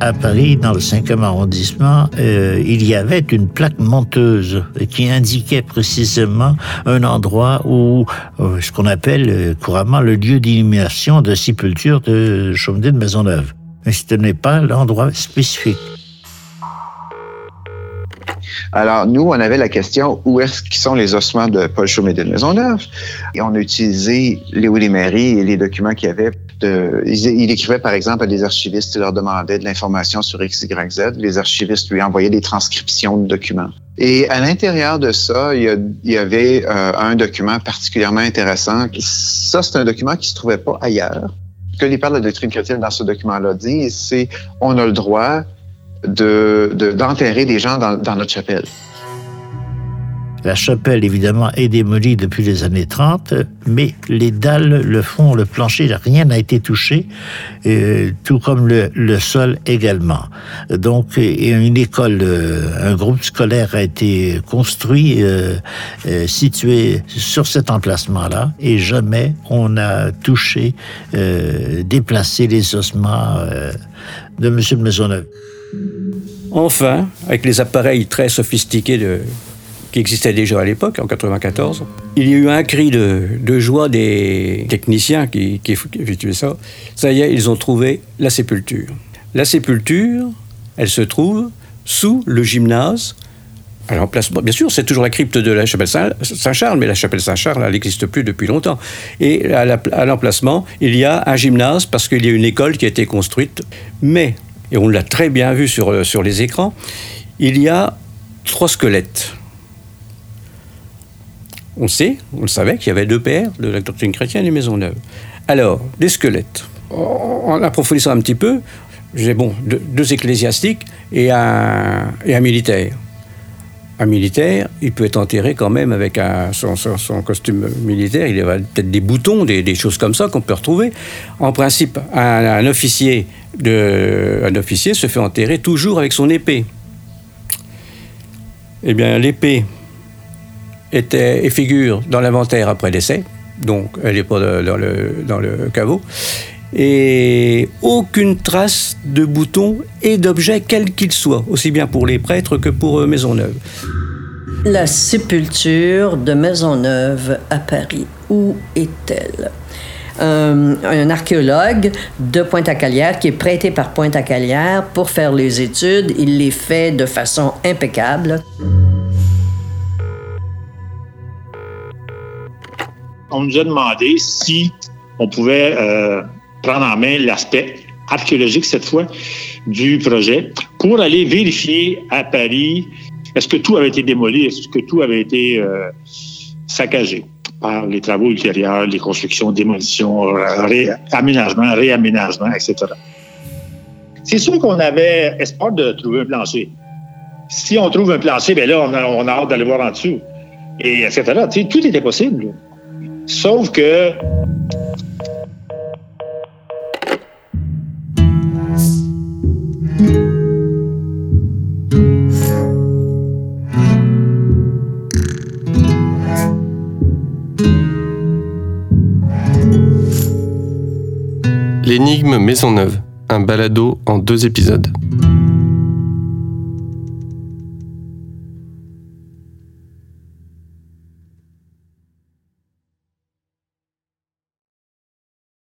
à Paris, dans le 5e arrondissement, euh, il y avait une plaque monteuse qui indiquait précisément un endroit où, euh, ce qu'on appelle euh, couramment le lieu d'inhumation de sépulture de Chaumedet de Maisonneuve. Mais ce n'est pas l'endroit spécifique. Alors, nous, on avait la question où est-ce qu'ils sont les ossements de Paul Chaumédé de Maisonneuve? Et on a utilisé les Willy-Marie et les documents qu'il y avait. Il, écrivait, par exemple, à des archivistes, il leur demandait de l'information sur X, Y, Z. Les archivistes lui envoyaient des transcriptions de documents. Et à l'intérieur de ça, il y, avait euh, un document particulièrement intéressant. Ça, c'est un document qui se trouvait pas ailleurs. Ce que les de la doctrine chrétienne dans ce document-là disent, c'est on a le droit d'enterrer de, des gens dans, notre chapelle. La chapelle, évidemment, est démolie depuis les années 30, mais les dalles, le fond, le plancher, rien n'a été touché, euh, tout comme le, le, sol également. Donc, une école, euh, un groupe scolaire a été construit, euh, euh, situé sur cet emplacement-là, et jamais on a touché, euh, déplacé les ossements de M. de Maisonneuve. Enfin, avec les appareils très sophistiqués qui existaient déjà à l'époque, en 94, il y a eu un cri de, joie des techniciens qui, effectuaient ça. Ça y est, ils ont trouvé la sépulture. La sépulture, elle se trouve sous le gymnase. L'emplacement, bien sûr, c'est toujours la crypte de la chapelle Saint-Charles, mais la chapelle Saint-Charles, elle n'existe plus depuis longtemps. Et à l'emplacement, il y a un gymnase parce qu'il y a une école qui a été construite. Mais et on l'a très bien vu sur, euh, sur les écrans, il y a trois squelettes. On sait, on le savait, qu'il y avait deux pères de la doctrine chrétienne et Maisonneuve. Alors, des squelettes. En approfondissant un petit peu, j'ai bon, deux, ecclésiastiques et un militaire. Un militaire, il peut être enterré quand même avec son, costume militaire. Il y a peut-être des boutons, des, choses comme ça qu'on peut retrouver. En principe, un, officier se fait enterrer toujours avec son épée. Eh bien, l'épée était et figure dans l'inventaire après décès, donc elle n'est pas dans le caveau, et aucune trace de bouton et d'objet quel qu'il soit, aussi bien pour les prêtres que pour Maisonneuve. La sépulture de Maisonneuve à Paris, où est-elle? Euh, un archéologue de Pointe-à-Calière qui est prêté par Pointe-à-Calière pour faire les études. Il les fait de façon impeccable. On nous a demandé si on pouvait euh, prendre en main l'aspect archéologique cette fois du projet pour aller vérifier à Paris est-ce que tout avait été démoli, est-ce que tout avait été euh, saccagé par les travaux ultérieurs, les constructions, démolitions, ré aménagements, réaménagements, etc. C'est sûr qu'on avait espoir de trouver un plancher. Si on trouve un plancher, bien là, on a, on a hâte d'aller voir en dessous. Et etc. Tu sais, tout était possible. Sauf que L'énigme Maisonneuve, un balado en deux épisodes.